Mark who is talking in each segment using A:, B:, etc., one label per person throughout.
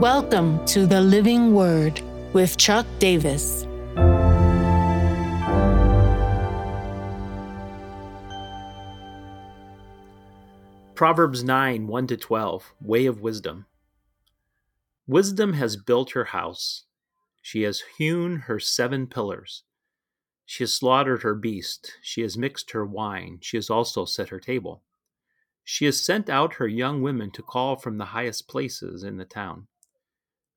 A: Welcome to the Living Word with Chuck Davis.
B: Proverbs 9 1 to 12, Way of Wisdom. Wisdom has built her house. She has hewn her seven pillars. She has slaughtered her beast. She has mixed her wine. She has also set her table. She has sent out her young women to call from the highest places in the town.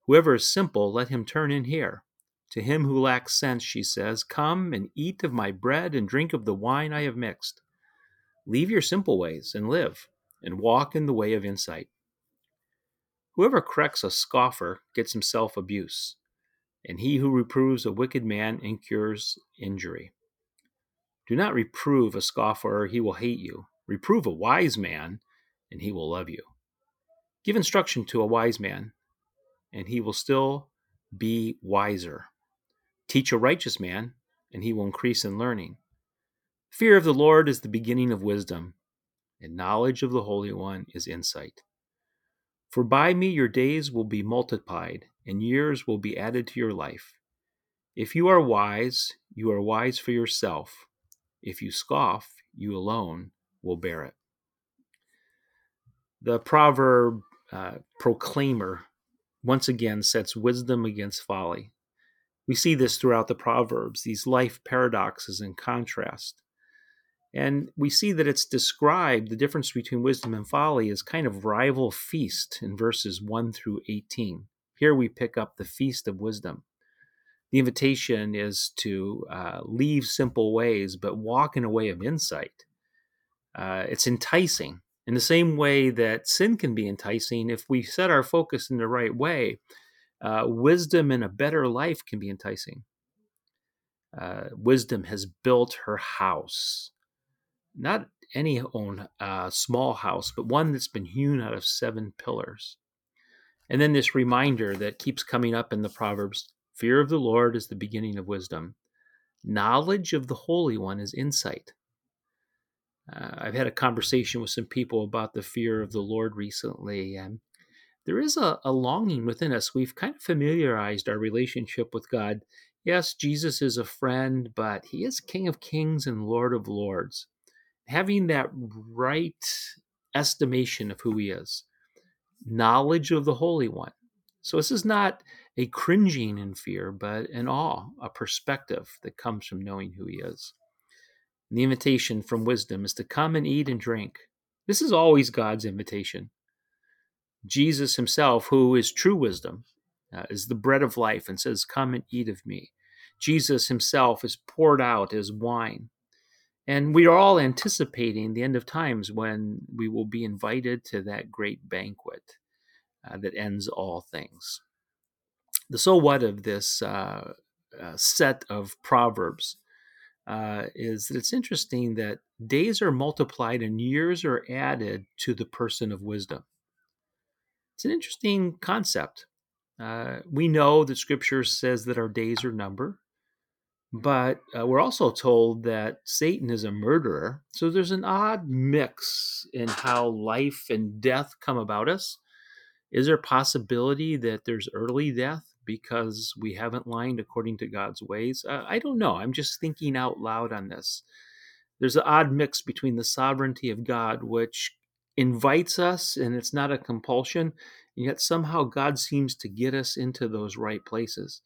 B: Whoever is simple, let him turn in here. To him who lacks sense, she says, Come and eat of my bread and drink of the wine I have mixed. Leave your simple ways and live, and walk in the way of insight. Whoever corrects a scoffer gets himself abuse, and he who reproves a wicked man incurs injury. Do not reprove a scoffer, he will hate you. Reprove a wise man, and he will love you. Give instruction to a wise man, and he will still be wiser. Teach a righteous man, and he will increase in learning. Fear of the Lord is the beginning of wisdom, and knowledge of the Holy One is insight. For by me your days will be multiplied, and years will be added to your life. If you are wise, you are wise for yourself. If you scoff, you alone will bear it. The proverb uh, proclaimer once again sets wisdom against folly. We see this throughout the Proverbs, these life paradoxes and contrast. And we see that it's described, the difference between wisdom and folly, as kind of rival feast in verses 1 through 18. Here we pick up the feast of wisdom. The invitation is to uh, leave simple ways, but walk in a way of insight. Uh, it's enticing in the same way that sin can be enticing, if we set our focus in the right way, uh, wisdom and a better life can be enticing. Uh, wisdom has built her house, not any own uh, small house, but one that's been hewn out of seven pillars. And then this reminder that keeps coming up in the Proverbs fear of the Lord is the beginning of wisdom, knowledge of the Holy One is insight. Uh, I've had a conversation with some people about the fear of the Lord recently, and there is a, a, longing within us. We've kind of familiarized our relationship with God. Yes, Jesus is a friend, but he is King of Kings and Lord of Lords. Having that right estimation of who he is, knowledge of the Holy One. So, this is not a cringing in fear, but an awe, a perspective that comes from knowing who he is. The invitation from wisdom is to come and eat and drink. This is always God's invitation. Jesus himself, who is true wisdom, uh, is the bread of life and says, Come and eat of me. Jesus himself is poured out as wine. And we are all anticipating the end of times when we will be invited to that great banquet uh, that ends all things. The so what of this uh, uh set of Proverbs uh, is that it's interesting that days are multiplied and years are added to the person of wisdom. It's an interesting concept. Uh, we know that scripture says that our days are numbered, but uh, we're also told that Satan is a murderer. So there's an odd mix in how life and death come about us. Is there a possibility that there's early death? Because we haven't lined according to God's ways? Uh, I don't know. I'm just thinking out loud on this. There's an odd mix between the sovereignty of God, which invites us and it's not a compulsion, and yet somehow God seems to get us into those right places.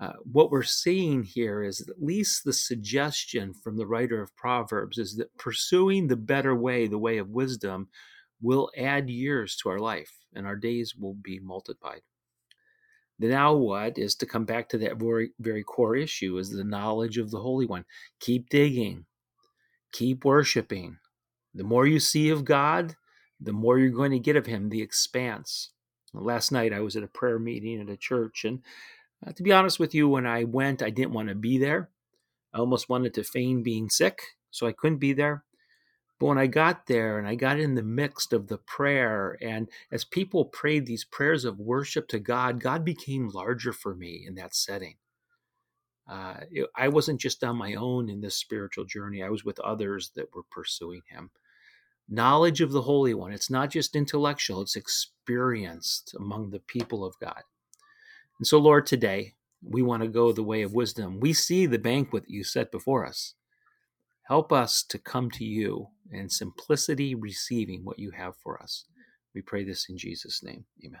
B: Uh, what we're seeing here is at least the suggestion from the writer of Proverbs is that pursuing the better way, the way of wisdom, will add years to our life and our days will be multiplied. Now what is to come back to that very, very core issue is the knowledge of the Holy One. Keep digging, keep worshiping. The more you see of God, the more you're going to get of Him, the expanse. Last night I was at a prayer meeting at a church, and uh, to be honest with you, when I went, I didn't want to be there. I almost wanted to feign being sick, so I couldn't be there. But when I got there and I got in the midst of the prayer, and as people prayed these prayers of worship to God, God became larger for me in that setting. Uh, I wasn't just on my own in this spiritual journey, I was with others that were pursuing Him. Knowledge of the Holy One, it's not just intellectual, it's experienced among the people of God. And so, Lord, today we want to go the way of wisdom. We see the banquet you set before us. Help us to come to you and simplicity receiving what you have for us. We pray this in Jesus' name. Amen.